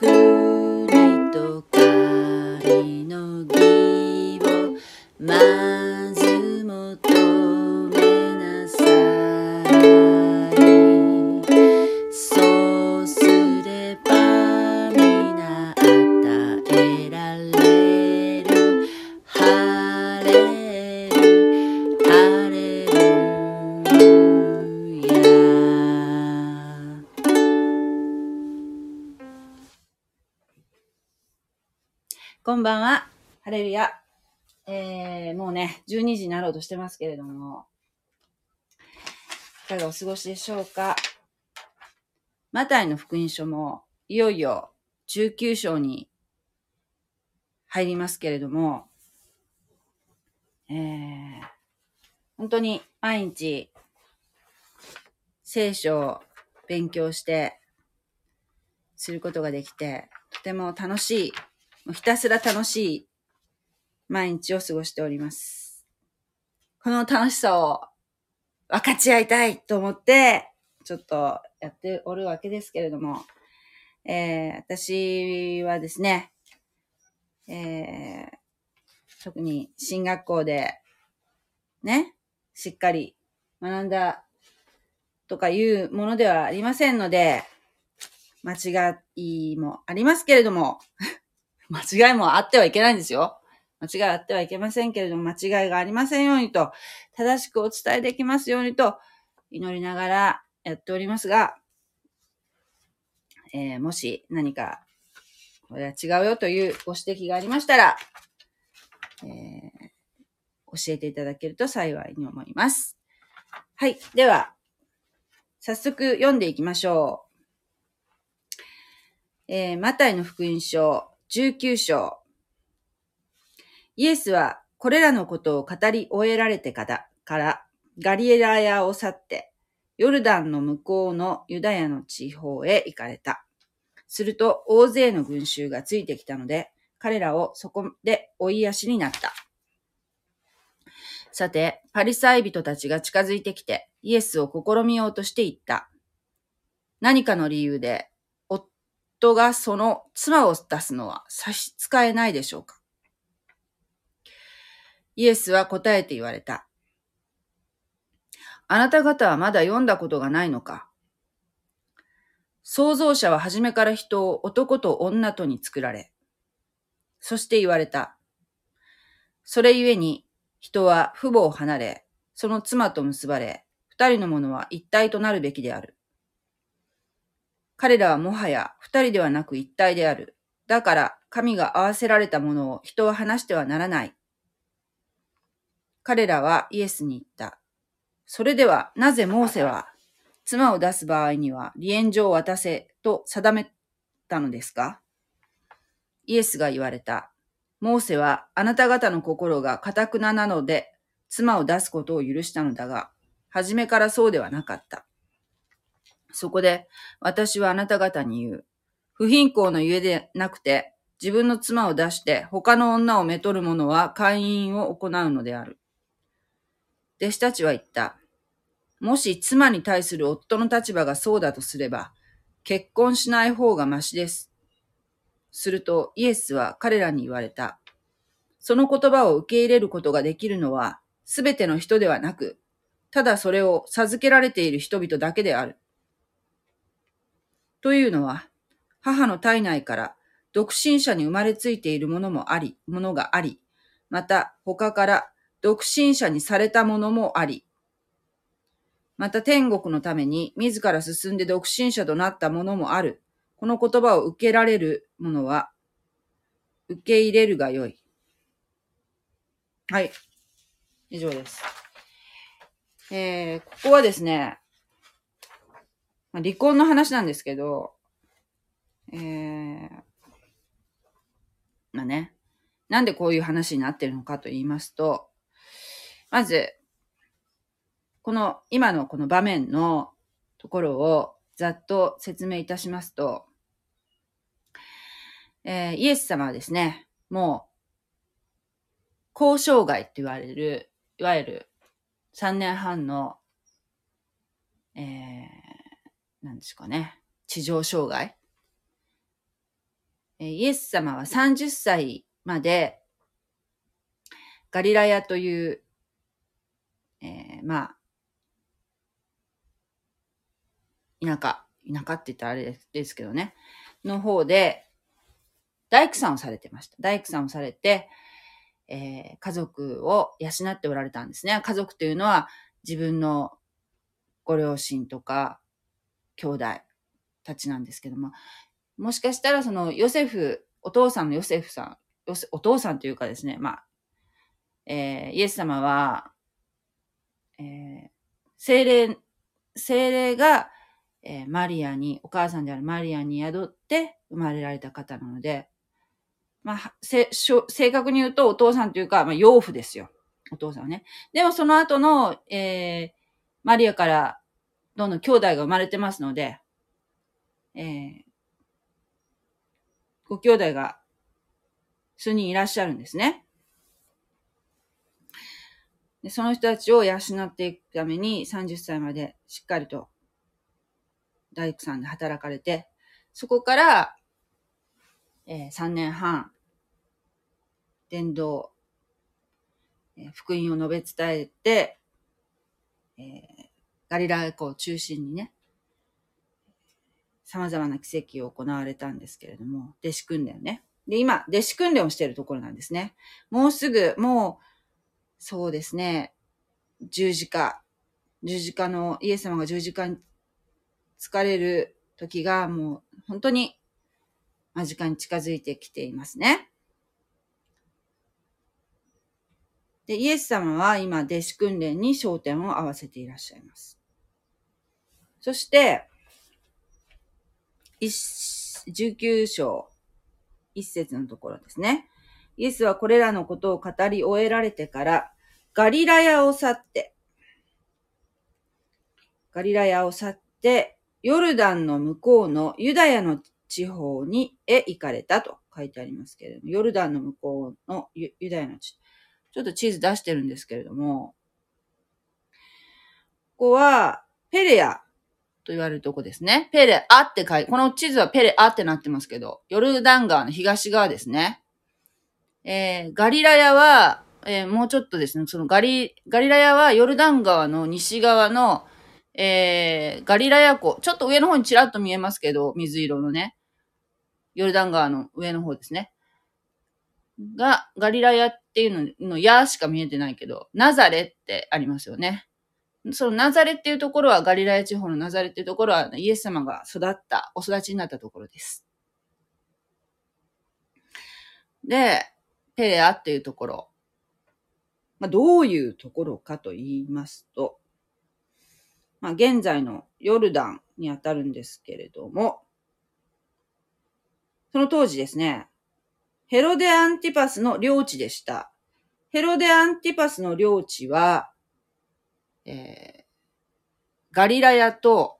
国ハレルヤ。えー、もうね、12時になろうとしてますけれども、いかがお過ごしでしょうか？マタイの福音書も、いよいよ19章に入りますけれども、えー、本当に毎日聖書を勉強してすることができて、とても楽しい、もうひたすら楽しい毎日を過ごしております。この楽しさを分かち合いたいと思って、ちょっとやっておるわけですけれども、えー、私はですね、えー、特に進学校で、ね、しっかり学んだとかいうものではありませんので、間違いもありますけれども、間違いもあってはいけないんですよ。間違いあってはいけませんけれども、間違いがありませんようにと、正しくお伝えできますようにと、祈りながらやっておりますが、えーもし何か、これは違うよというご指摘がありましたら、えー教えていただけると幸いに思います。はい。では、早速読んでいきましょう。えーマタイの福音書19章。イエスはこれらのことを語り終えられてから、ガリエラヤを去って、ヨルダンの向こうのユダヤの地方へ行かれた。すると大勢の群衆がついてきたので、彼らをそこで追い足になった。さて、パリサイ人たちが近づいてきて、イエスを試みようとして言った。何かの理由で、夫がその妻を出すのは差し支えないでしょうか？イエスは答えて言われた。あなた方はまだ読んだことがないのか？創造者は初めから人を男と女とに作られ、そして言われた。それゆえに人は父母を離れ、その妻と結ばれ、二人の者は一体となるべきである。彼らはもはや二人ではなく一体である。だから神が合わせられたものを人は離してはならない。彼らはイエスに言った。それではなぜモーセは妻を出す場合には離縁状を渡せと定めたのですか？イエスが言われた。モーセはあなた方の心が堅くななので妻を出すことを許したのだが、初めからそうではなかった。そこで私はあなた方に言う。不貧困のゆえでなくて、自分の妻を出して他の女をめとる者は会員を行うのである。弟子たちは言った。もし妻に対する夫の立場がそうだとすれば、結婚しない方がましです。するとイエスは彼らに言われた。その言葉を受け入れることができるのは、すべての人ではなく、ただそれを授けられている人々だけである。というのは、母の体内から独身者に生まれついているものもあり、ものがあり、また他から独身者にされたものもあり、また天国のために自ら進んで独身者となったものもある。この言葉を受けられるものは、受け入れるがよい。はい。以上です。えー、ここはですね、離婚の話なんですけど、えー、まあね、なんでこういう話になってるのかと言いますと、まず、この今のこの場面のところをざっと説明いたしますと、えーイエス様はですね、もう、交渉外って言われる、いわゆる3年半の、えー、なんですかね、地上障害えイエス様は30歳までガリラヤという、えー、まあ、田舎、田舎って言ったらあれですけどね、の方で、大工さんをされてました。大工さんをされて、えー、家族を養っておられたんですね。家族というのは自分のご両親とか兄弟たちなんですけども、もしかしたらそのヨセフ、お父さんのヨセフさん、お父さんというかですね、まあ、えー、イエス様は、えー、精霊、精霊が、えー、マリアに、お母さんであるマリアに宿って生まれられた方なので、まあ、正確に言うとお父さんというか、まあ、養父ですよ。お父さんはね。でもその後の、えー、マリアからどんどん兄弟が生まれてますので、えー、ご兄弟が数人いらっしゃるんですね。でその人たちを養っていくために30歳までしっかりと大工さんで働かれて、そこから、えー、3年半、伝道、えー、福音を述べ伝えて、えー、ガリラ湖を中心にね、様々な奇跡を行われたんですけれども、弟子訓練ね。で、今、弟子訓練をしているところなんですね。もうすぐ、もう、そうですね、十字架、十字架の、イエス様が十字架に疲れる時がもう本当に間近に近づいてきていますね。で、イエス様は今、弟子訓練に焦点を合わせていらっしゃいます。そして、19章、一節のところですね。イエスはこれらのことを語り終えられてから、ガリラヤを去って、ガリラヤを去って、ヨルダンの向こうのユダヤの地方にへ行かれたと書いてありますけれども、ヨルダンの向こうのユダヤの地。ちょっと地図出してるんですけれども、ここは、ペレアと言われるとこですね。ペレアって書いて、この地図はペレアってなってますけど、ヨルダン川の東側ですね。えー、ガリラヤは、えー、もうちょっとですね、そのガリ、ガリラヤはヨルダン川の西側の、えー、ガリラヤ湖、ちょっと上の方にちらっと見えますけど、水色のね、ヨルダン川の上の方ですね。が、ガリラヤっていうのの矢しか見えてないけど、ナザレってありますよね。そのナザレっていうところは、ガリラヤ地方のナザレっていうところは、イエス様が育った、お育ちになったところです。で、ペレアっていうところ。まあ、どういうところかと言いますと、まあ、現在のヨルダンにあたるんですけれども、その当時ですね、ヘロデアンティパスの領地でした。ヘロデアンティパスの領地は、えー、ガリラヤと、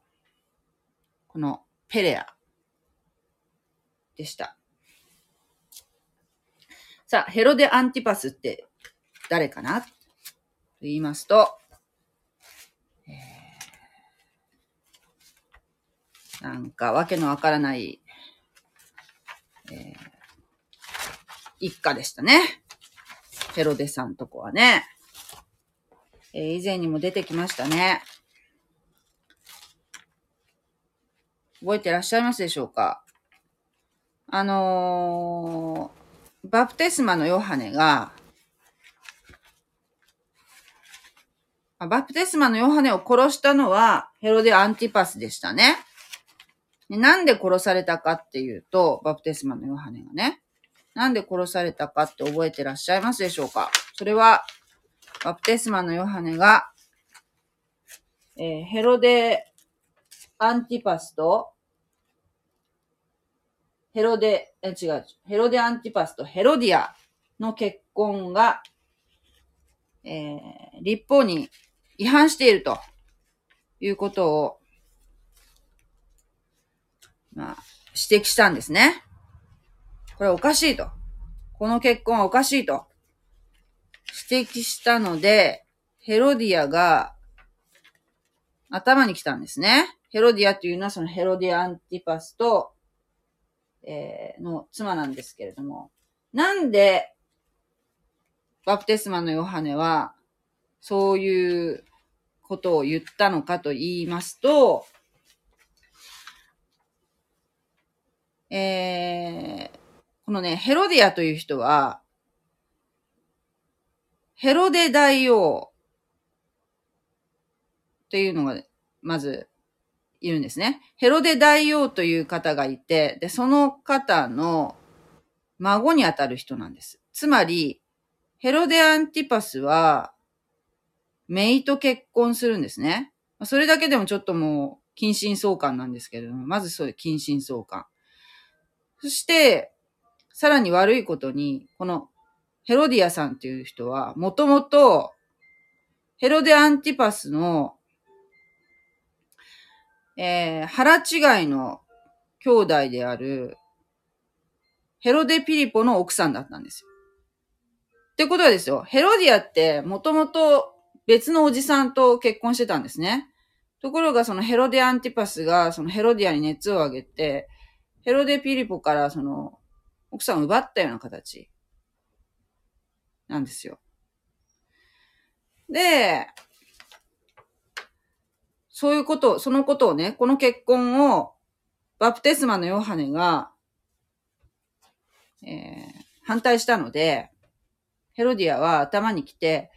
このペレアでした。さあ、ヘロデアンティパスって誰かな？と言いますと、なんかわけのわからない、えー、一家でしたね。ヘロデさんとこはね。えー、以前にも出てきましたね。覚えてらっしゃいますでしょうか？あのー、バプテスマのヨハネが、バプテスマのヨハネを殺したのはヘロデ・アンティパスでしたね。なんで殺されたかっていうと、バプテスマのヨハネがね。なんで殺されたかって覚えてらっしゃいますでしょうかそれは、バプテスマのヨハネが、えー、ヘロデ・アンティパスと、ヘロデ、え、違う、ヘロデ・アンティパスとヘロディアの結婚が、えー、立法に違反しているということをまあ、指摘したんですね。これおかしいと。この結婚はおかしいと。指摘したので、ヘロディアが頭に来たんですね。ヘロディアっていうのはそのヘロディア・アンティパスとえーの妻なんですけれども、なんで、バプテスマのヨハネは、そういうことを言ったのかと言いますと、えー、このね、ヘロディアという人は、ヘロデ大王というのが、まず、いるんですね。ヘロデ大王という方がいて、で、その方の孫にあたる人なんです。つまり、ヘロデアンティパスは、姪と結婚するんですね。それだけでもちょっともう、近親相関なんですけれども、まずそういう近親相関。そして、さらに悪いことに、このヘロディアさんっていう人は、もともと、ヘロデアンティパスの、えー、腹違いの兄弟である、ヘロデピリポの奥さんだったんですよ。ってことはですよ、ヘロディアってもともと別のおじさんと結婚してたんですね。ところがそのヘロデアンティパスがそのヘロディアに熱を上げて、ヘロデピリポからその奥さんを奪ったような形なんですよ。で、そういうこと、そのことをね、この結婚をバプテスマのヨハネが、えー反対したので、ヘロディアは頭に来て、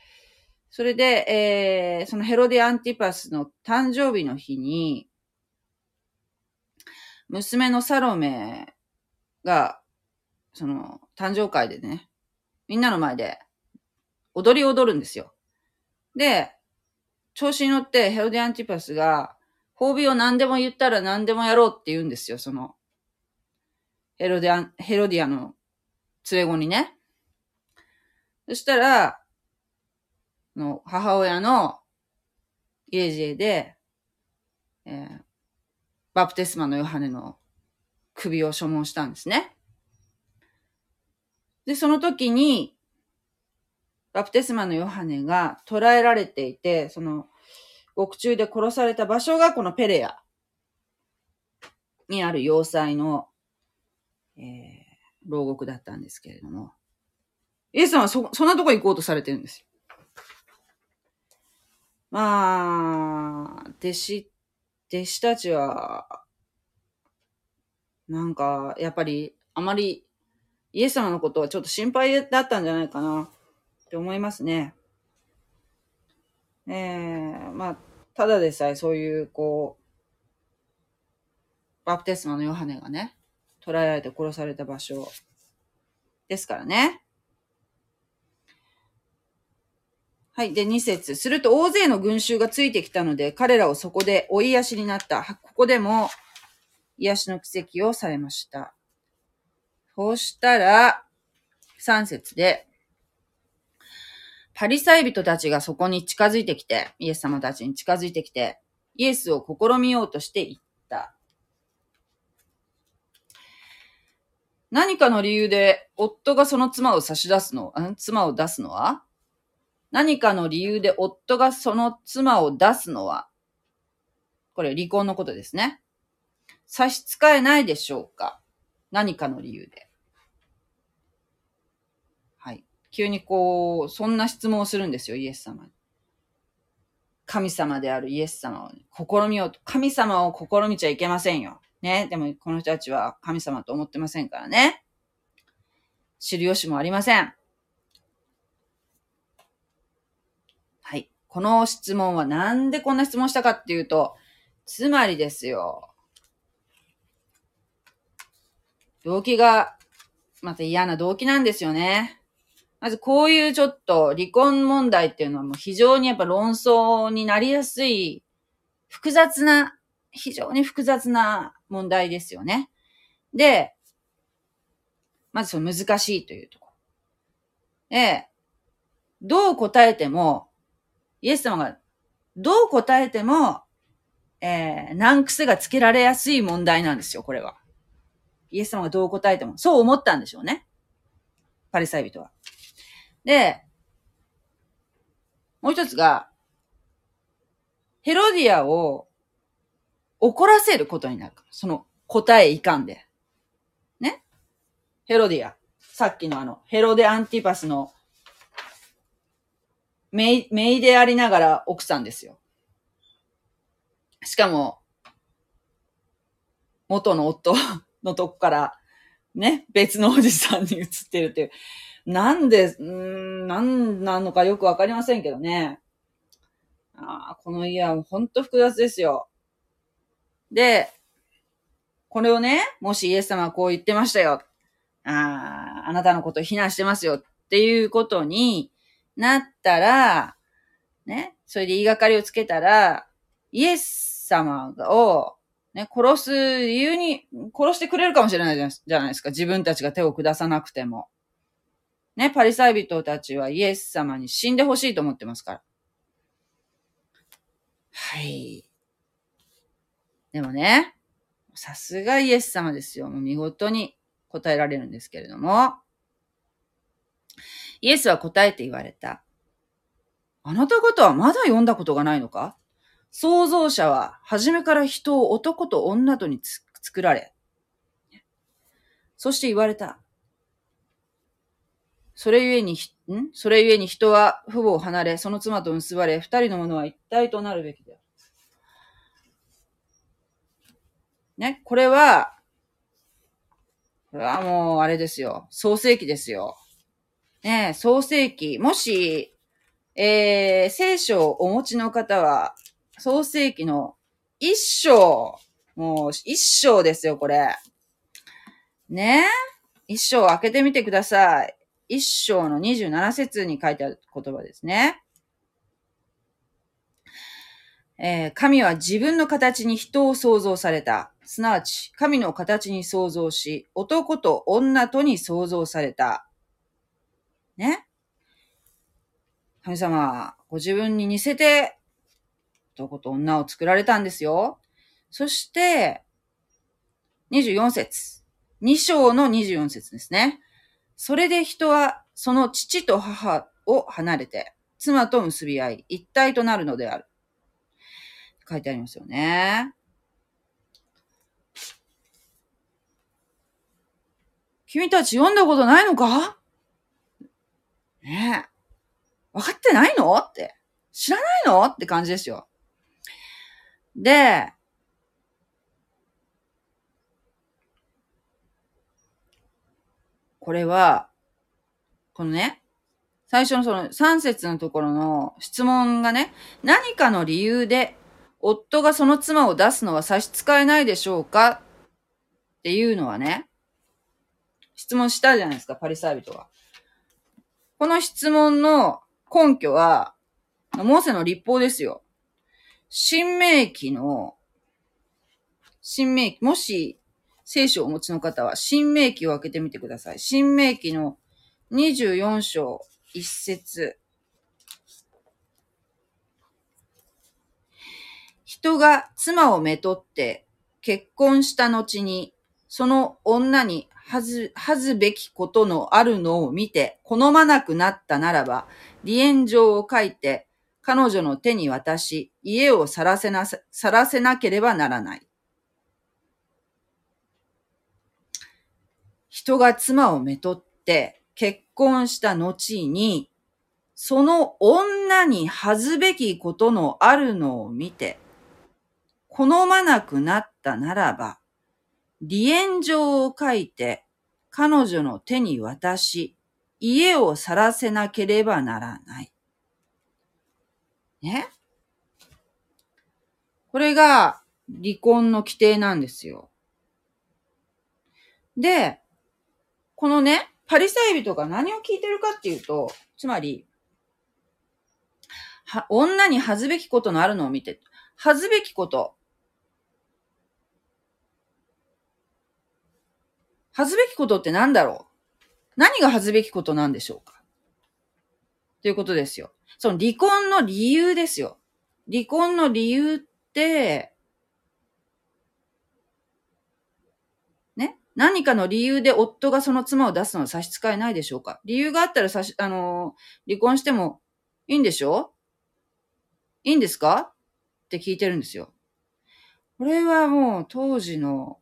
それで、えーそのヘロディアンティパスの誕生日の日に、娘のサロメが、その、誕生会でね、みんなの前で、踊り踊るんですよ。で、調子に乗ってヘロディアンティパスが、褒美を何でも言ったら何でもやろうって言うんですよ、その、ヘロディアン、ヘロディアの連れ子にね。そしたら、の母親のイエジで、えーバプテスマのヨハネの首を所問したんですね。で、その時に、バプテスマのヨハネが捕らえられていて、その、獄中で殺された場所がこのペレアにある要塞の、えー、牢獄だったんですけれども、イエスさんはそ、そんなとこ行こうとされてるんですよ。まあ、弟子、弟子たちは、なんか、やっぱり、あまり、イエス様のことはちょっと心配だったんじゃないかな、って思いますね。ええまあ、ただでさえそういう、こう、バプテスマのヨハネがね、捕らえられて殺された場所ですからね。はい。で、2節すると大勢の群衆がついてきたので、彼らをそこで追い癒しになった。ここでも、癒しの奇跡をされました。そうしたら、3節で、パリサイ人たちがそこに近づいてきて、イエス様たちに近づいてきて、イエスを試みようとして言った。何かの理由で夫がその妻を差し出すの、ん？妻を出すのは？何かの理由で夫がその妻を出すのは？これ離婚のことですね。差し支えないでしょうか？何かの理由で。はい。急にこう、そんな質問をするんですよ、イエス様に。神様であるイエス様を試みようと。神様を試みちゃいけませんよ。ね。でも、この人たちは神様と思ってませんからね。知る由もありません。はい。この質問はなんでこんな質問したかっていうと、つまりですよ。動機が、また嫌な動機なんですよね。まずこういうちょっと離婚問題っていうのはもう非常にやっぱ論争になりやすい、複雑な、非常に複雑な問題ですよね。で、まずその難しいというところ。で、どう答えても、イエス様がどう答えても、えー、難癖がつけられやすい問題なんですよ、これは。イエス様がどう答えても。そう思ったんでしょうね。パリサイ人は。で、もう一つが、ヘロディアを怒らせることになる。その答えいかんで。ね？ヘロディア。さっきのあの、ヘロデ・アンティパスの、メイ、メイでありながら奥さんですよ。しかも、元の夫のとこから、ね、別のおじさんに移ってるっていう。なんで、うん、なんなのかよくわかりませんけどね。ああ、この家はほんと複雑ですよ。で、これをね、もしイエス様はこう言ってましたよ。ああ、あなたのことを非難してますよっていうことになったら、ね、それで言いがかりをつけたら、イエス様を、ね、殺す理由に、殺してくれるかもしれないじゃないですか。自分たちが手を下さなくても。ね、パリサイ人たちはイエス様に死んでほしいと思ってますから。はい。でもね、さすがイエス様ですよ。もう見事に答えられるんですけれども、イエスは答えて言われた。あなた方はまだ読んだことがないのか？創造者は初めから人を男と女とに作られ、そして言われた。それゆえに、ん？それゆえに人は父母を離れ、その妻と結ばれ、二人の者は一体となるべきである。ね、これは、これはもう、あれですよ。創世記ですよ。ね創世記。もし、えー、聖書をお持ちの方は、創世記の一章、もう一章ですよ、これ。ね一章開けてみてください。一章の27節に書いてある言葉ですね。えー、神は自分の形に人を創造された。すなわち、神の形に創造し、男と女とに創造された。ね。神様はご自分に似せて、男と女を作られたんですよ。そして、24節。2章の24節ですね。それで人はその父と母を離れて、妻と結び合い、一体となるのである。書いてありますよね。君たち読んだことないのか？ねえ。分かってないの？って。知らないの？って感じですよ。で、これは、このね、最初のその3節のところの質問がね、何かの理由で夫がその妻を出すのは差し支えないでしょうか？っていうのはね、質問したじゃないですか、パリサイ人は。この質問の根拠は、モーセの立法ですよ。新明記の、新明記、もし聖書をお持ちの方は、新明記を開けてみてください。新明記の24章1節人が妻をめとって結婚した後に、その女に恥ず、恥ずべきことのあるのを見て、好まなくなったならば、離縁状を書いて、彼女の手に渡し、家を去らせな、去らせなければならない。人が妻をめとって結婚した後に、その女に恥ずべきことのあるのを見て、好まなくなったならば、離縁状を書いて彼女の手に渡し、家を去らせなければならない。ね？これが離婚の規定なんですよ。で、このね、パリサイ人が何を聞いてるかっていうと、つまり、は、女に恥ずべきことのあるのを見て、恥ずべきこと。恥ずべきことって何だろう？何が恥ずべきことなんでしょうか？ということですよ。その離婚の理由ですよ。離婚の理由って、何かの理由で夫がその妻を出すのは差し支えないでしょうか？理由があったら差し、あの離婚してもいいんでしょ？いいんですか？って聞いてるんですよ。これはもう当時の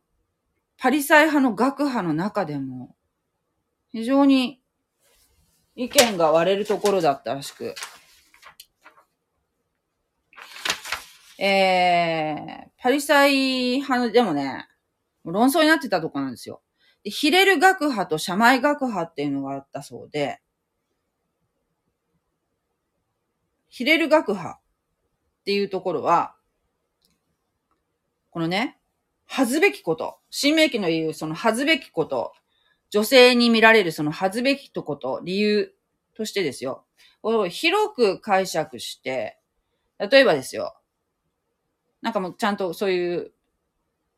パリサイ派の学派の中でも非常に意見が割れるところだったらしく。えー、パリサイ派のでもね、論争になってたとこなんですよ。でヒレル学派とシャマイ学派っていうのがあったそうで、ヒレル学派っていうところは、このね、恥ずべきこと、新明記の言うその恥ずべきこと、女性に見られるその恥ずべきとこと、理由としてですよ。を広く解釈して、例えばですよ。なんかもうちゃんとそういう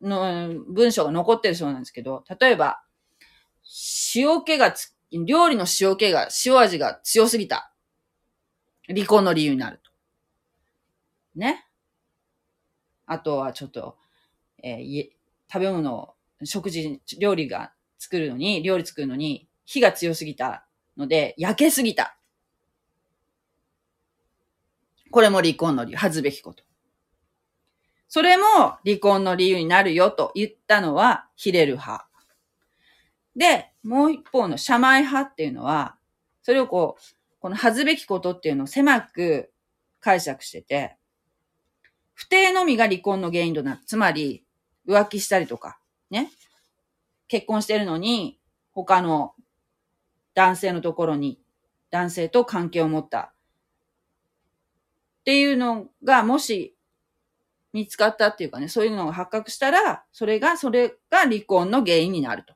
の文章が残ってるそうなんですけど、例えば、塩気がつ、料理の塩気が、塩味が強すぎた。離婚の理由になると。ね。あとはちょっと、えー、食べ物、食事、料理が作るのに、料理作るのに、火が強すぎたので、焼けすぎた。これも離婚の理由、恥ずべきこと。それも離婚の理由になるよと言ったのはヒレル派。で、もう一方のシャマイ派っていうのは、それをこう、この恥ずべきことっていうのを狭く解釈してて、不定のみが離婚の原因となる。つまり、浮気したりとか、ね。結婚してるのに、他の男性のところに、男性と関係を持った。っていうのが、もし見つかったっていうかね、そういうのが発覚したら、それが、それが離婚の原因になると。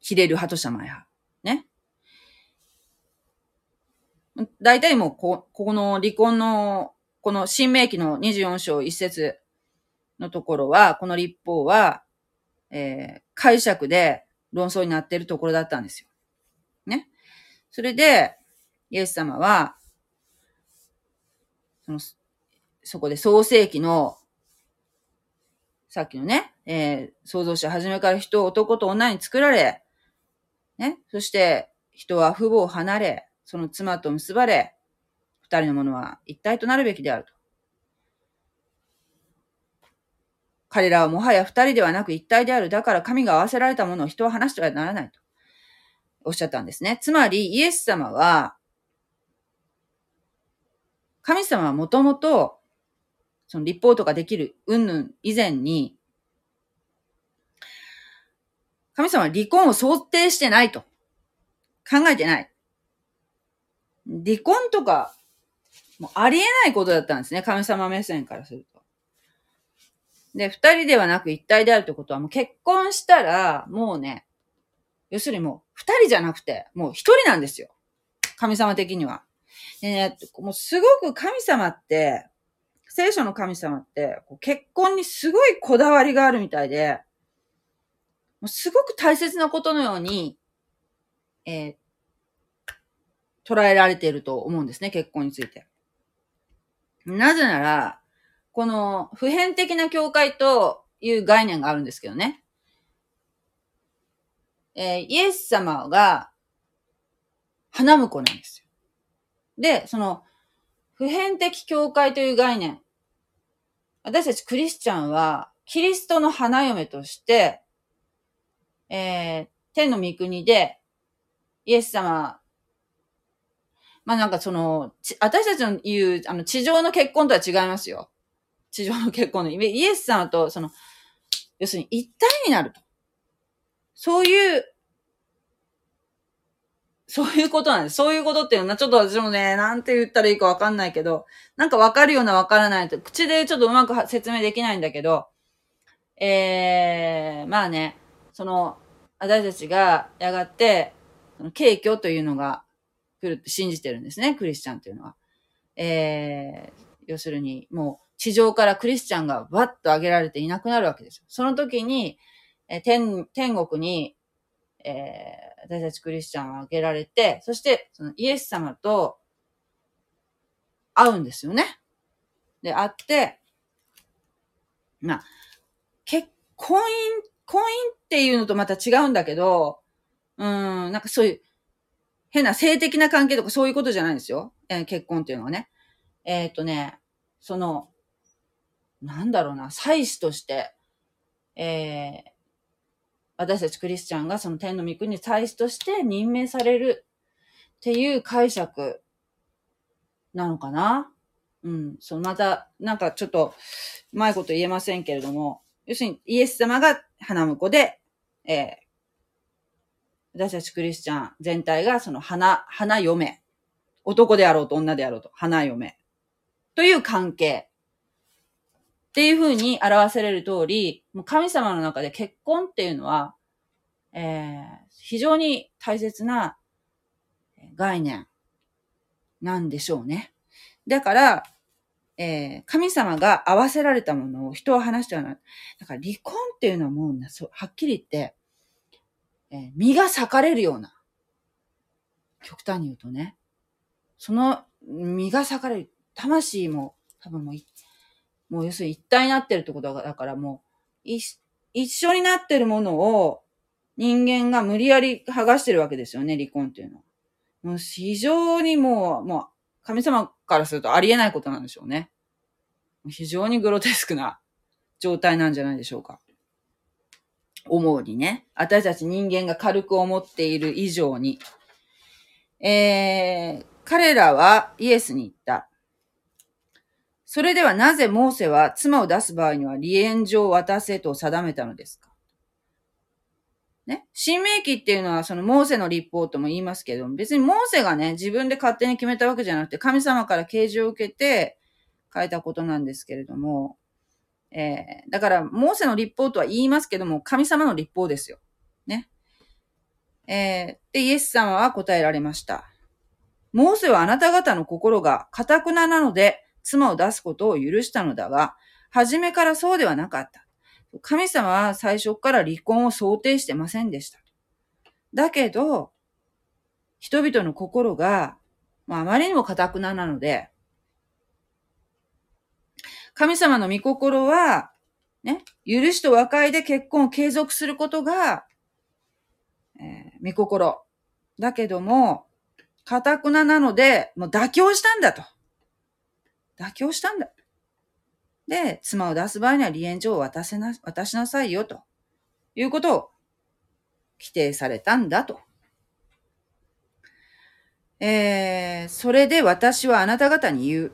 切れる派とシャマイ派。ね。大体もうこ、この離婚の、この新明記の24章一節のところは、この立法は、えー、解釈で論争になっているところだったんですよ。ね。それで、イエス様は、その、そこで創世記の、さっきのね、えー、創造者初めから人を男と女に作られ、ね、そして人は父母を離れ、その妻と結ばれ、二人のものは一体となるべきであると。彼らはもはや二人ではなく一体である。だから神が合わせられたものを人は話してはならないと。おっしゃったんですね。つまり、イエス様は、神様はもともと、その立法とかできる、うんぬん以前に、神様は離婚を想定してないと。考えてない。離婚とか、もうありえないことだったんですね。神様目線からすると。で、二人ではなく一体であるということは、もう結婚したら、もうね、要するにもう二人じゃなくて、もう一人なんですよ。神様的には。でね、もうすごく神様って、聖書の神様って、結婚にすごいこだわりがあるみたいで、もうすごく大切なことのように、えー、捉えられていると思うんですね、結婚について。なぜなら、この普遍的な教会という概念があるんですけどね。えー、イエス様が花婿なんです。で、その、普遍的教会という概念。私たちクリスチャンは、キリストの花嫁として、えー、天の御国で、イエス様、まあなんかその、私たちの言う、あの、地上の結婚とは違いますよ。地上の結婚の。イエス様と、その、要するに一体になると。そういうそういうことなんです。そういうことっていうのは、ちょっと私もね、なんて言ったらいいかわかんないけど、なんかわかるようなわからないと、口でちょっとうまく説明できないんだけど、えー、まあね、その、私たちがやがて、その、敬虚というのが来るって信じてるんですね、クリスチャンというのは。えー、要するに、もう、地上からクリスチャンがバッと上げられていなくなるわけですよ。その時に、え天、天国に、えー私たちクリスチャンは挙げられて、そしてそのイエス様と会うんですよね。で、会って、まあ、結婚姻、婚姻っていうのとまた違うんだけど、うん、なんかそういう変な性的な関係とかそういうことじゃないんですよ。えー、結婚っていうのはね。えっ、ー、とね、その、なんだろうな、祭司として、えー、私たちクリスチャンがその天の御国に祭司として任命されるっていう解釈なのかな？うん。そう、また、なんかちょっと、うまいこと言えませんけれども、要するにイエス様が花婿で、えー、私たちクリスチャン全体がその花、花嫁。男であろうと女であろうと、花嫁。という関係。っていうふうに表せれる通り、もう神様の中で結婚っていうのは、えー、非常に大切な概念なんでしょうね。だから、えー、神様が合わせられたものを人は話してはない。だから離婚っていうのはもう、はっきり言って、えー、身が裂かれるような。極端に言うとね。その身が裂かれる。魂も多分もうもう要するに一体になってるってことだからもう、一緒になってるものを人間が無理やり剥がしてるわけですよね、離婚っていうのは。もう非常にもう、もう神様からするとありえないことなんでしょうね。非常にグロテスクな状態なんじゃないでしょうか。思うにね。私たち人間が軽く思っている以上に。えー、彼らはイエスに言った。それではなぜモーセは妻を出す場合には離縁状を渡せと定めたのですか？ね？新明記っていうのはそのモーセの立法とも言いますけど、別にモーセがね、自分で勝手に決めたわけじゃなくて、神様から啓示を受けて書いたことなんですけれども、えー、だから、モーセの立法とは言いますけども、神様の立法ですよ。ね？えー、で、イエス様は答えられました。モーセはあなた方の心が堅くななので、妻を出すことを許したのだが、初めからそうではなかった。神様は最初から離婚を想定してませんでした。だけど、人々の心が、まあ、あまりにも堅くななので、神様の御心は、ね、許しと和解で結婚を継続することが、えー、御心。だけども、堅くななので、もう妥協したんだと。妥協したんだ。で、妻を出す場合には離縁状を渡せな、渡しなさいよ、ということを規定されたんだと。えー、それで私はあなた方に言う。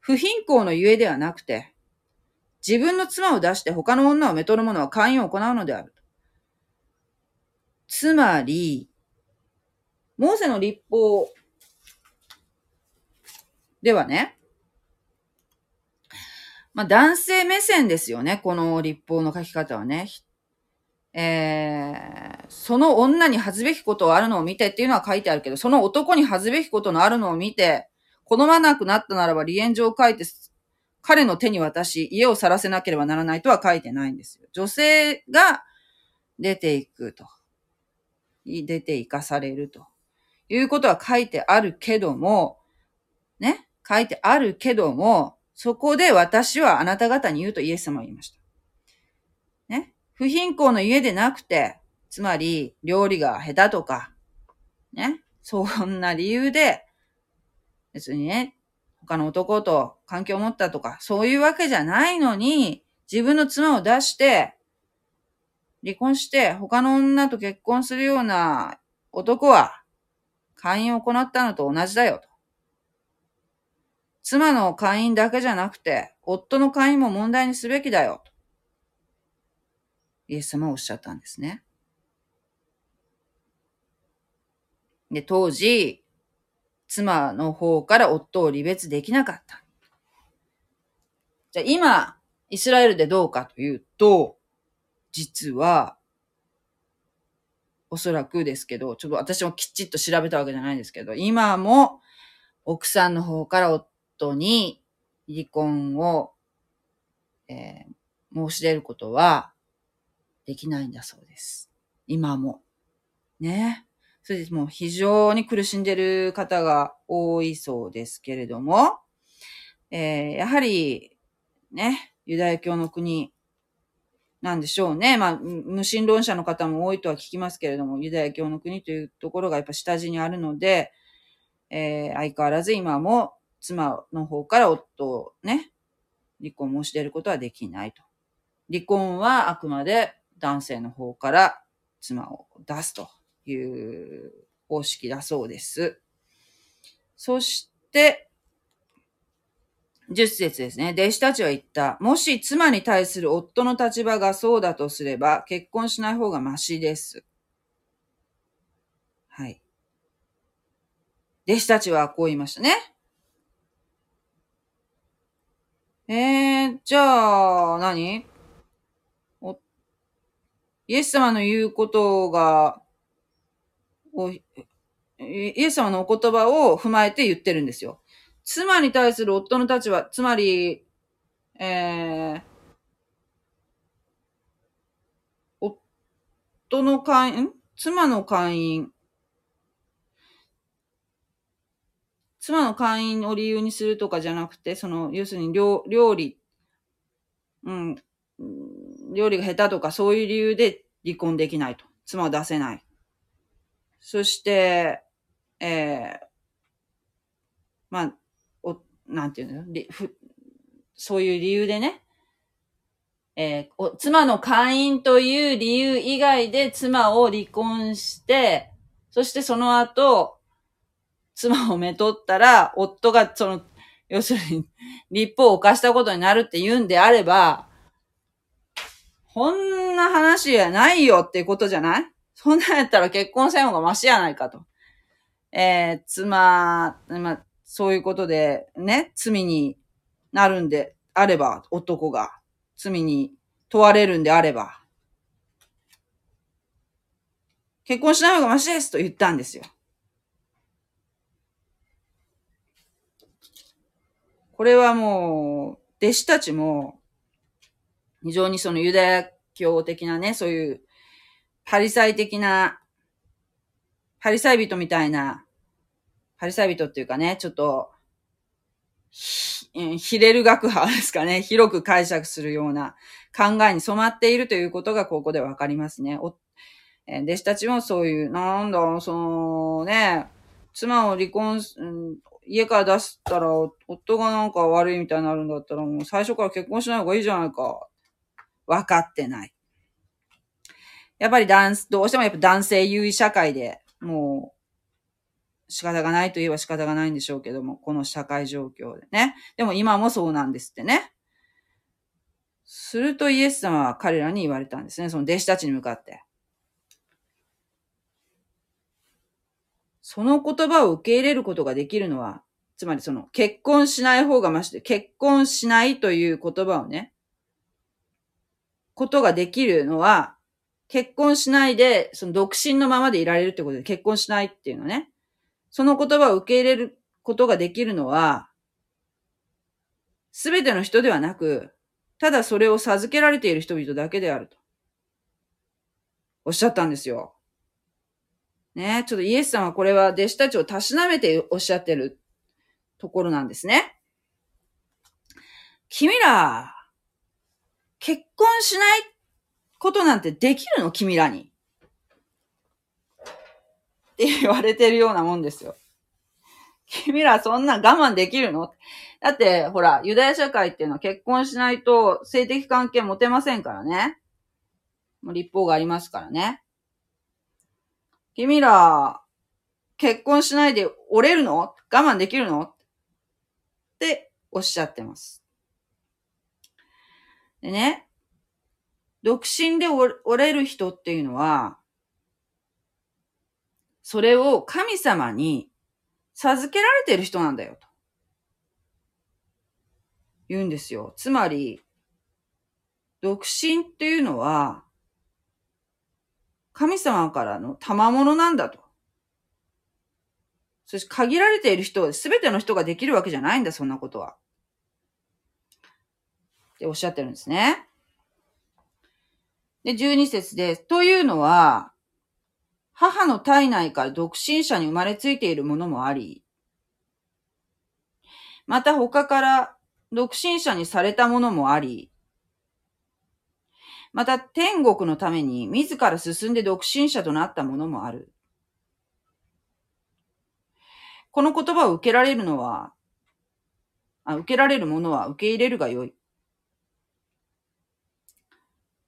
不貧困のゆえではなくて、自分の妻を出して他の女をめとる者は会員を行うのである。つまり、モーセの立法ではね、まあ、男性目線ですよね、この立法の書き方はね。えー、その女に恥ずべきことがあるのを見てっていうのは書いてあるけど、その男に恥ずべきことのあるのを見て、好まなくなったならば離縁状を書いて、彼の手に渡し、家を去らせなければならないとは書いてないんですよ。女性が出ていくと。出て行かされると。いうことは書いてあるけども、ね、書いてあるけども、そこで私はあなた方に言うとイエス様は言いました。ね？不貧困の家でなくて、つまり料理が下手とか、ね？そんな理由で、別にね、他の男と関係を持ったとか、そういうわけじゃないのに、自分の妻を出して、離婚して他の女と結婚するような男は、会員を行ったのと同じだよと。妻の会員だけじゃなくて、夫の会員も問題にすべきだよ。イエス様はおっしゃったんですね。で、当時、妻の方から夫を離別できなかった。じゃあ今、イスラエルでどうかというと、実は、おそらくですけど、ちょっと私もきちっと調べたわけじゃないんですけど、今も奥さんの方から夫夫に離婚を、えー、申し出ることはできないんだそうです。今も。ね。それでもう非常に苦しんでる方が多いそうですけれども、えー、やはり、ね、ユダヤ教の国なんでしょうね。まあ、無神論者の方も多いとは聞きますけれども、ユダヤ教の国というところがやっぱ下地にあるので、えー、相変わらず今も妻の方から夫をね、離婚申し出ることはできないと。離婚はあくまで男性の方から妻を出すという方式だそうです。そして、10節ですね。弟子たちは言った。もし妻に対する夫の立場がそうだとすれば、結婚しない方がマシです。はい。弟子たちはこう言いましたね。えー、じゃあ何、おイエス様の言うことが、イエス様のお言葉を踏まえて言ってるんですよ。妻に対する夫の立場、つまり、えー、夫の会員、妻の会員、妻の会員を理由にするとかじゃなくて、その、要するに料料理、うん、料理が下手とかそういう理由で離婚できないと。妻を出せない。そして、えー、まあ、お、なんていうの？ふそういう理由でね、えーお、妻の会員という理由以外で妻を離婚して、そしてその後、妻をめとったら、夫がその、要するに、立法を犯したことになるって言うんであれば、こんな話やないよっていうことじゃない？そんなんやったら結婚せん方がマシやないかと。えー、妻、まあ、そういうことで、ね、罪になるんであれば、男が罪に問われるんであれば、結婚しない方がマシですと言ったんですよ。これはもう、弟子たちも、非常にそのユダヤ教的なね、そういう、パリサイ的な、パリサイ人みたいな、パリサイ人っていうかね、ちょっと、ひうんヒレル学派ですかね、広く解釈するような考えに染まっているということがここでわかりますね。おえ弟子たちもそういう、なんだ、そのね、妻を離婚、家から出したら、夫がなんか悪いみたいになるんだったら、もう最初から結婚しない方がいいじゃないか。分かってない。やっぱり男、どうしてもやっぱ男性優位社会で、もう、仕方がないといえば仕方がないんでしょうけども、この社会状況でね。でも今もそうなんですってね。するとイエス様は彼らに言われたんですね。その弟子たちに向かって。その言葉を受け入れることができるのは、つまりその結婚しない方がましで、結婚しないという言葉をね、ことができるのは、結婚しないで、その独身のままでいられるってことで結婚しないっていうのね。その言葉を受け入れることができるのは、すべての人ではなく、ただそれを授けられている人々だけであると。おっしゃったんですよ。ね、ちょっとイエスさんはこれは弟子たちをたしなめておっしゃってるところなんですね。君ら、結婚しないことなんてできるの？君らに。って言われてるようなもんですよ。君らそんな我慢できるの？だって、ほら、ユダヤ社会っていうのは結婚しないと性的関係持てませんからね。もう立法がありますからね。君ら、結婚しないで折れるの？我慢できるの？っておっしゃってます。でね、独身で折れる人っていうのは、それを神様に授けられてる人なんだよと。言うんですよ。つまり、独身っていうのは、神様からの賜物なんだと。そして限られている人、すべての人ができるわけじゃないんだ、そんなことは。っておっしゃってるんですね。で、12節です、というのは、母の体内から独身者に生まれついているものもあり、また他から独身者にされたものもあり、また天国のために自ら進んで独身者となったものもある。この言葉を受けられるのは、あ受けられるものは受け入れるがよい。っ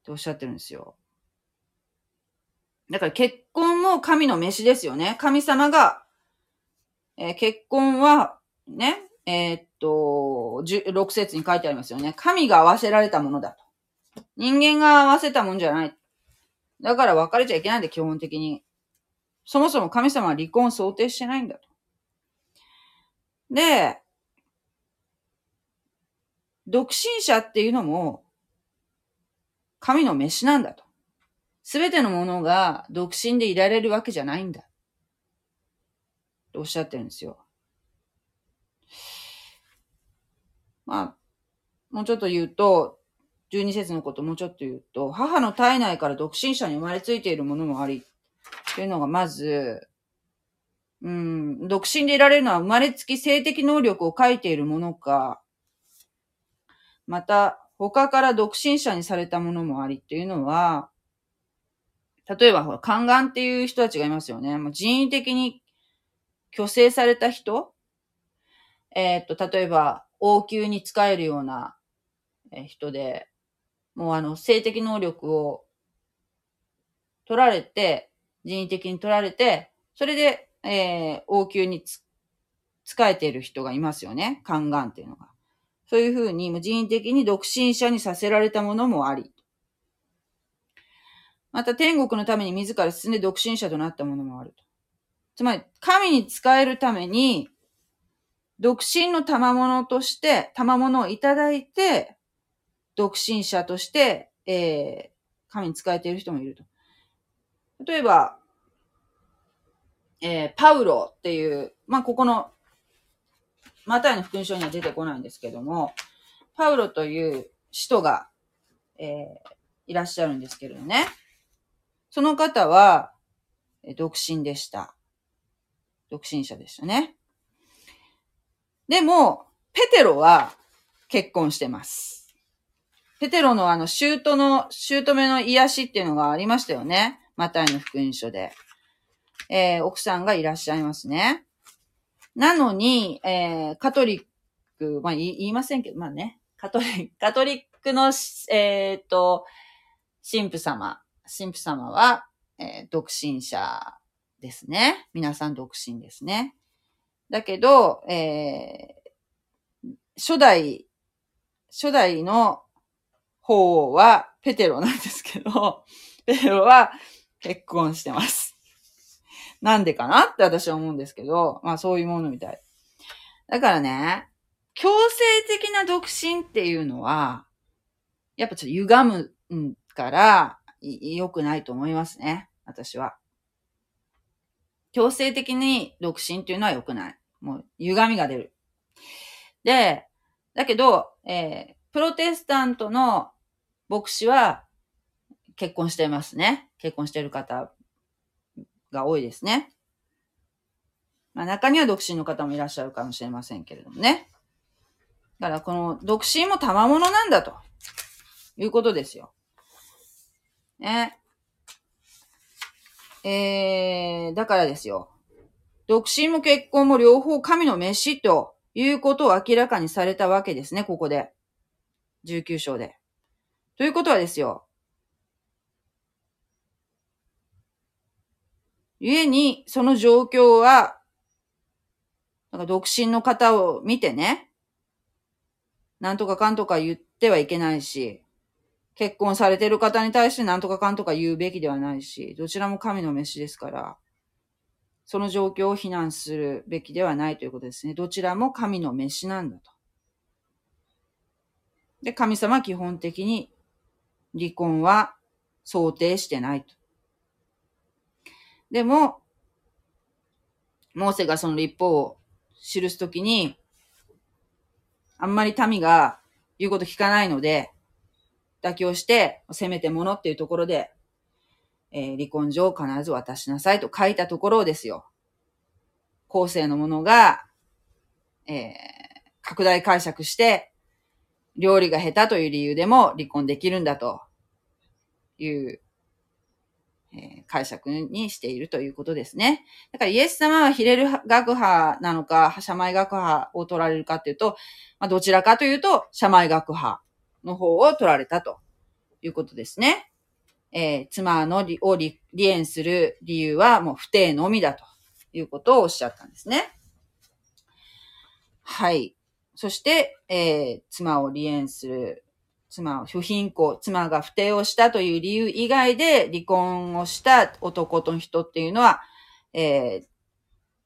ておっしゃってるんですよ。だから結婚も神の飯ですよね。神様が、えー、結婚は、ね、えー、っと、6節に書いてありますよね。神が合わせられたものだと。人間が合わせたもんじゃない。だから別れちゃいけないんだ、基本的に。そもそも神様は離婚を想定してないんだと。で、独身者っていうのも、神の飯なんだと。すべてのものが独身でいられるわけじゃないんだ。とおっしゃってるんですよ。まあ、もうちょっと言うと、十二節のこともうちょっと言うと、母の体内から独身者に生まれついているものもあり、というのがまず、うん、独身でいられるのは生まれつき性的能力を書いているものか、また、他から独身者にされたものもありっていうのは、例えば、宦官っていう人たちがいますよね。もう人為的に虚勢された人えー、っと、例えば、王宮に使えるような人で、もうあの、性的能力を取られて、人為的に取られて、それで、えー、王宮につ使えている人がいますよね。宦官っていうのが。そういうふうに人為的に独身者にさせられたものもあり。また天国のために自ら進んで独身者となったものもあると。つまり、神に使えるために、独身の賜物として、賜物をいただいて、独身者として、えー、神に使えている人もいると。例えば、えー、パウロっていう、まあ、ここの、マタイの福音書には出てこないんですけども、パウロという使徒が、えー、いらっしゃるんですけれどね。その方は、え独身でした。独身者でしたね。でも、ペテロは結婚してます。ペテロのあの、姑の、姑の癒しっていうのがありましたよね。マタイの福音書で。えー、奥さんがいらっしゃいますね。なのに、えー、カトリック、まあ言いませんけど、まあね、カトリック、カトリックの、えっ、ー、と、神父様、神父様は、えー、独身者ですね。皆さん独身ですね。だけど、えー、初代、初代の方はペテロなんですけど、ペテロは結婚してます。なんでかなって私は思うんですけど、まあそういうものみたい。だからね、強制的な独身っていうのは、やっぱちょっと歪むから、良くないと思いますね。私は。強制的に独身っていうのは良くない。もう、歪みが出る。で、だけど、えー、プロテスタントの牧師は結婚していますね。結婚している方が多いですね。まあ中には独身の方もいらっしゃるかもしれませんけれどもね。だからこの独身も賜物なんだということですよ。ね。えー、だからですよ。独身も結婚も両方神の飯ということを明らかにされたわけですね、ここで。19章で。ということはですよ。故に、その状況は、なんか独身の方を見てね、なんとかかんとか言ってはいけないし、結婚されてる方に対して何とかかんとか言うべきではないし、どちらも神の飯ですから、その状況を非難するべきではないということですね。どちらも神の飯なんだと。で、神様は基本的に離婚は想定してないと。でも、モーセがその立法を記すときに、あんまり民が言うこと聞かないので、妥協して、せめてものっていうところで、えー、離婚状を必ず渡しなさいと書いたところですよ。後世のものが、えー、拡大解釈して、料理が下手という理由でも離婚できるんだという、え、解釈にしているということですね。だからイエス様はヒレル学派なのか、シャマイ学派を取られるかというと、まあ、どちらかというと、シャマイ学派の方を取られたということですね。えー、妻のりを離縁する理由はもう不定のみだということをおっしゃったんですね。はい。そして、えー、妻を離縁する、妻を不貧困、妻が不定をしたという理由以外で離婚をした男と人っていうのは、えー、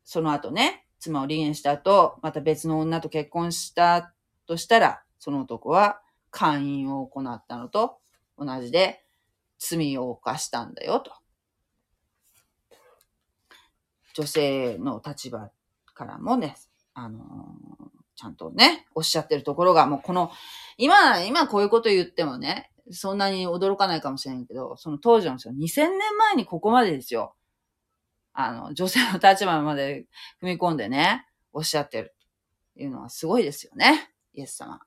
その後ね、妻を離縁した後、また別の女と結婚したとしたら、その男は会員を行ったのと同じで罪を犯したんだよと。女性の立場からもね、あのー、ちゃんとね、おっしゃってるところが、もうこの、今、今こういうこと言ってもね、そんなに驚かないかもしれないけど、その当時なんですよ。2000年前にここまでですよ。あの、女性の立場まで踏み込んでね、おっしゃってる。いうのはすごいですよね。イエス様。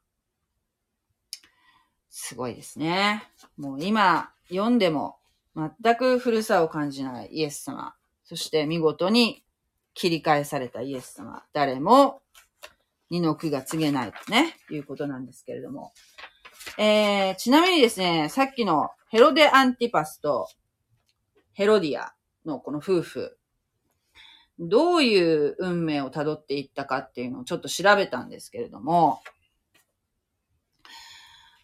すごいですね。もう今読んでも全く古さを感じないイエス様。そして見事に切り返されたイエス様。誰も二の句が告げないとね、いうことなんですけれども。えー、ちなみにですね、さっきのヘロデ・アンティパスとヘロディアのこの夫婦、どういう運命をたどっていったかっていうのをちょっと調べたんですけれども、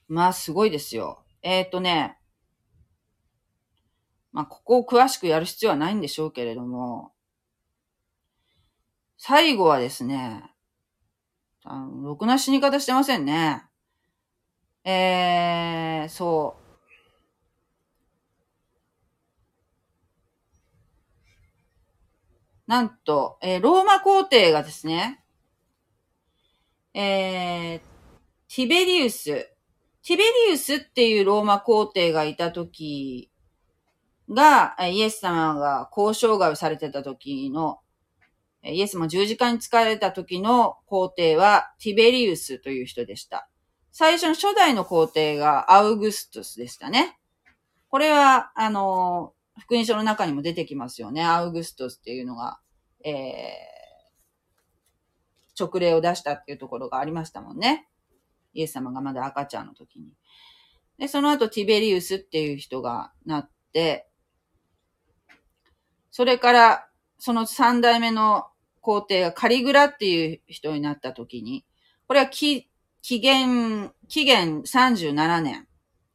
まあすごいですよ。えっ、ー、とね、まあここを詳しくやる必要はないんでしょうけれども、最後はですね、あの、ろくな死に方してませんね。えー、そう。なんと、えー、ローマ皇帝がですね、えー、ティベリウス、ティベリウスっていうローマ皇帝がいた時が、イエス様が交渉外をされてた時の、イエス様十字架に疲れた時の皇帝はティベリウスという人でした。最初の初代の皇帝がアウグストスでしたね。これは、あの、福音書の中にも出てきますよね。アウグストスっていうのが、えー、直令を出したっていうところがありましたもんね。イエス様がまだ赤ちゃんの時に。で、その後ティベリウスっていう人がなって、それから、その三代目の皇帝がカリグラっていう人になった時に、これは紀元、紀元37年、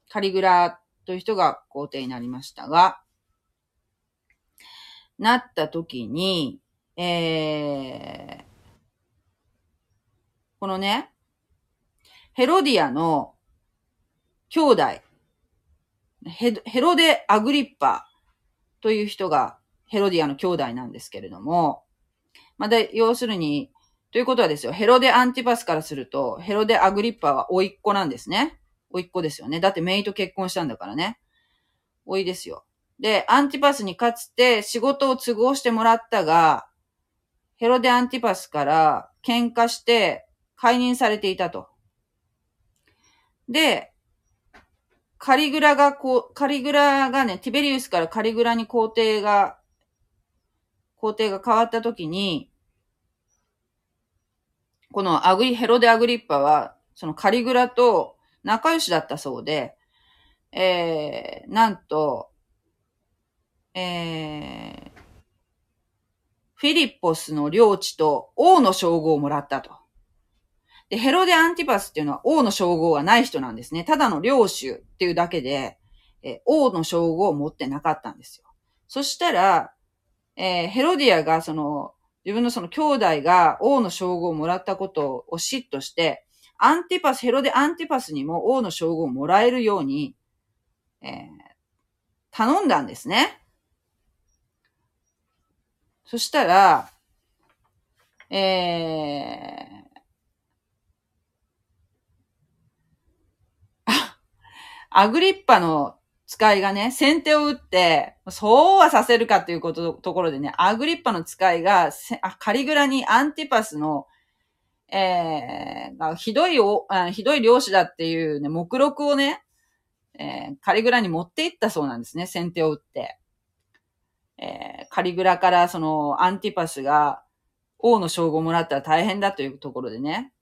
カリグラという人が皇帝になりましたが、なった時に、えー、このね、ヘロディアの兄弟、ヘロデ・アグリッパという人がヘロディアの兄弟なんですけれども、まあ、で、要するに、ということはですよ、ヘロデ・アンティパスからすると、ヘロデ・アグリッパは甥っ子なんですね。甥っ子ですよね。だってメイと結婚したんだからね。甥いですよ。で、アンティパスにかつて仕事を都合してもらったが、ヘロデ・アンティパスから喧嘩して解任されていたと。で、カリグラがこう、カリグラがね、ティベリウスからカリグラに皇帝が、皇帝が変わった時に、このアグリ、ヘロデ・アグリッパは、そのカリグラと仲良しだったそうで、えー、なんと、えー、フィリッポスの領地と王の称号をもらったと。で、ヘロデ・アンティパスっていうのは王の称号がない人なんですね。ただの領主っていうだけで、えー、王の称号を持ってなかったんですよ。そしたら、えー、ヘロディアがその、自分のその兄弟が王の称号をもらったことを嫉妬して、アンティパス、ヘロデ・アンティパスにも王の称号をもらえるように、えー、頼んだんですね。そしたら、えー、アグリッパの使いがね、先手を打って、そうはさせるかっていうこと、ところでね、アグリッパの使いが、あカリグラにアンティパスの、えー、ひどいお、ひどい漁師だっていうね、目録をね、えー、カリグラに持って行ったそうなんですね、先手を打って。えー、カリグラからそのアンティパスが王の称号をもらったら大変だというところでね。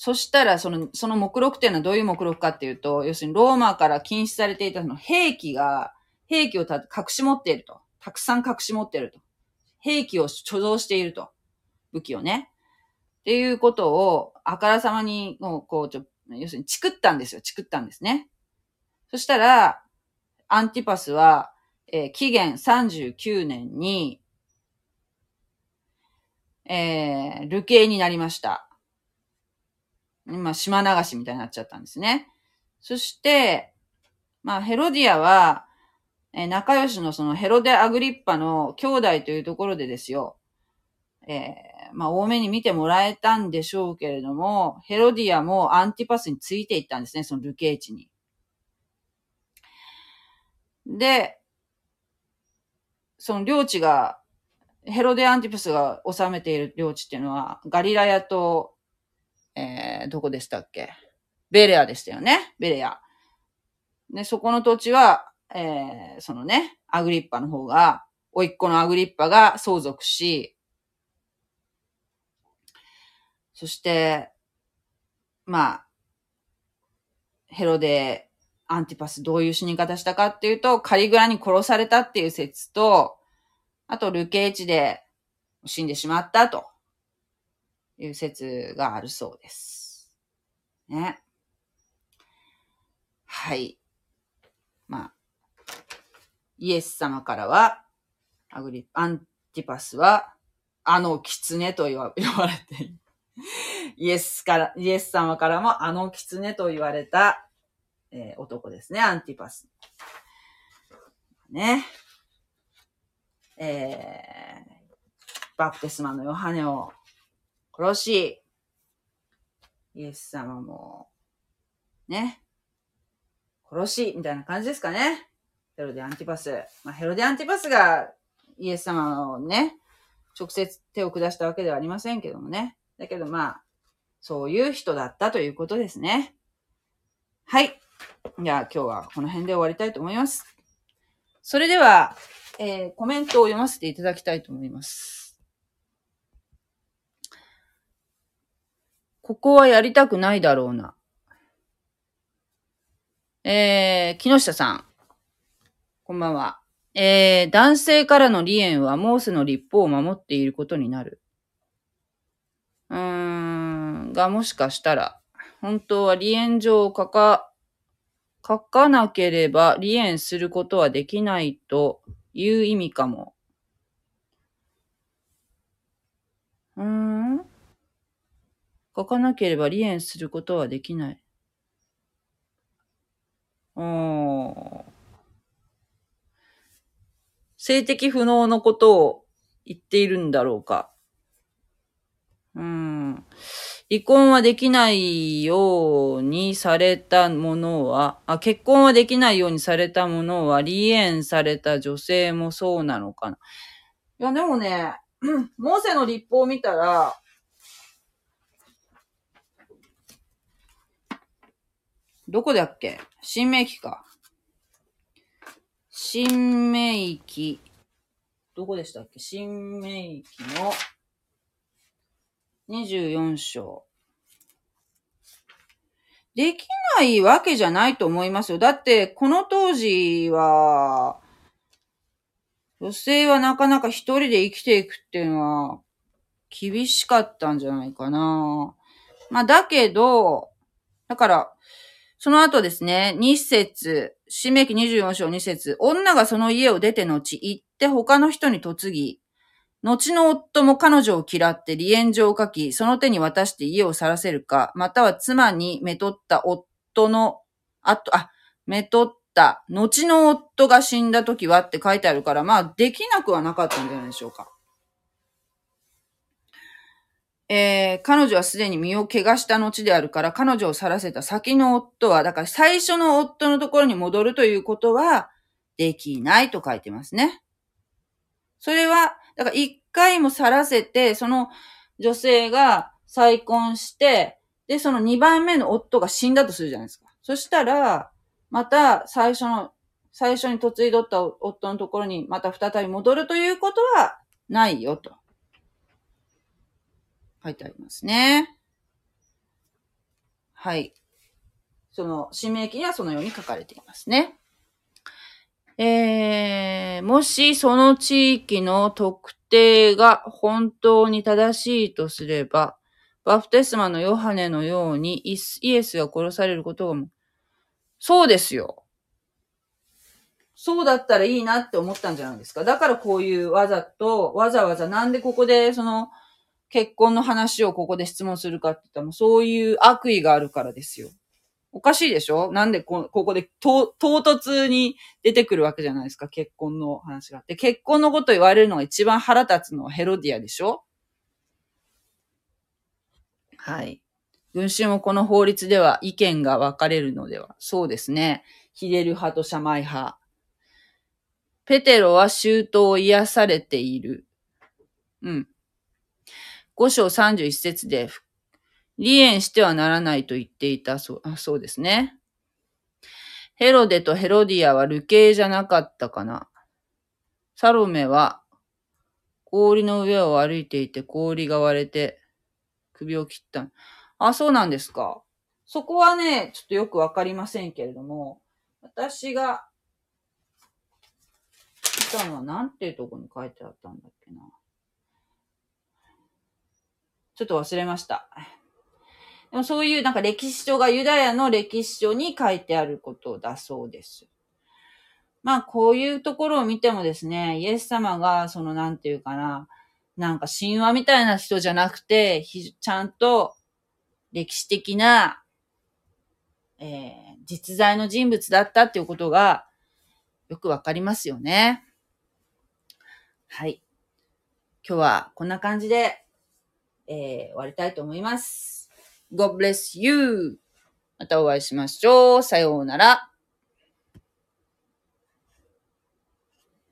そしたら、その、その目録っていうのはどういう目録かっていうと、要するにローマから禁止されていたその兵器が、兵器を隠し持っていると。たくさん隠し持っていると。兵器を貯蔵していると。武器をね。っていうことを、あからさまに、もう、こう、ちょ、要するに、チクったんですよ。チクったんですね。そしたら、アンティパスは、えー、紀元39年に、えー、流刑になりました。今、島流しみたいになっちゃったんですね。そして、まあ、ヘロディアは、えー、仲良しのそのヘロデ・アグリッパの兄弟というところでですよ、えー、まあ、多めに見てもらえたんでしょうけれども、ヘロディアもアンティパスについていったんですね、その流刑地に。で、その領地が、ヘロデ・アンティパスが治めている領地っていうのは、ガリラヤとえー、どこでしたっけ？ベレアでしたよね。ベレア。で、そこの土地は、えー、そのね、アグリッパの方が、甥っ子のアグリッパが相続し、そして、まあ、ヘロデ、アンティパスどういう死に方したかっていうと、カリグラに殺されたっていう説と、あと、ルケーチで死んでしまったという説があるそうです。ね。はい。まあ、イエス様からは、アグリ、アンティパスは、あの狐と言わ 言われて。イエスから、イエス様からもあの狐と言われた、えー、男ですね、アンティパス。ね。えー、バプテスマのヨハネを殺し、イエス様も、ね、殺し、みたいな感じですかね。ヘロデアンティパス。まあ、ヘロデアンティパスがイエス様をね、直接手を下したわけではありませんけどもね。だけどまあ、そういう人だったということですね。はい。じゃあ今日はこの辺で終わりたいと思います。それでは、えー、コメントを読ませていただきたいと思います。ここはやりたくないだろうな。えー、木下さん。こんばんは。えー、男性からの離縁はモーセの立法を守っていることになる。うーん、がもしかしたら、本当は離縁状を書か、書かなければ離縁することはできないという意味かも。うーん書かなければ離縁することはできない。うん性的不能のことを言っているんだろうか。うん。離婚はできないようにされたものは、あ、結婚はできないようにされたものは、離縁された女性もそうなのかな。いや、でもね、モーセの立法を見たら、どこだっけ？新明記か。新明記。どこでしたっけ？新明記の24章。できないわけじゃないと思いますよ。だって、この当時は、女性はなかなか一人で生きていくっていうのは、厳しかったんじゃないかな。まあ、だけど、だから、その後ですね、二節、締め記24章二節、女がその家を出て後、行って他の人に嫁ぎ、後の夫も彼女を嫌って離縁状を書き、その手に渡して家を去らせるか、または妻にめとった夫の、あと、あ、めとった、後の夫が死んだ時はって書いてあるから、まあ、できなくはなかったんじゃないでしょうか。えー、彼女はすでに身を怪我した後であるから、彼女を去らせた先の夫は、だから最初の夫のところに戻るということはできないと書いてますね。それは、だから一回も去らせて、その女性が再婚して、で、その二番目の夫が死んだとするじゃないですか。そしたら、また最初の、最初に嫁いどった夫のところにまた再び戻るということはないよと。書いてありますね。はい。その、指名記にはそのように書かれていますね。えー、もしその地域の特定が本当に正しいとすれば、バプテスマのヨハネのようにイエスが殺されることが、そうですよ。そうだったらいいなって思ったんじゃないですか。だからこういうわざと、わざわざなんでここでその結婚の話をここで質問するかって言ったら、そういう悪意があるからですよ。おかしいでしょ？なんでこここで唐突に出てくるわけじゃないですか、結婚の話が。で、結婚のこと言われるのが一番腹立つのはヘロディアでしょ？はい。群衆もこの法律では意見が分かれるのでは。そうですね。ヒデル派とシャマイ派。ペテロは周到を癒されている。うん。五章三十一節で、離縁してはならないと言っていた、そう、あそうですね。ヘロデとヘロディアは流刑じゃなかったかな。サロメは氷の上を歩いていて氷が割れて首を切った。あ、そうなんですか。そこはね、ちょっとよくわかりませんけれども、私が見たのは何ていうとこに書いてあったんだっけな。ちょっと忘れました。でもそういうなんか歴史書がユダヤの歴史書に書いてあることだそうです。まあこういうところを見てもですね、イエス様がそのなんていうかな、なんか神話みたいな人じゃなくて、ちゃんと歴史的な、えー、実在の人物だったっていうことがよくわかりますよね。はい。今日はこんな感じで、えー、終わりたいと思います。God bless you! またお会いしましょう。さようなら。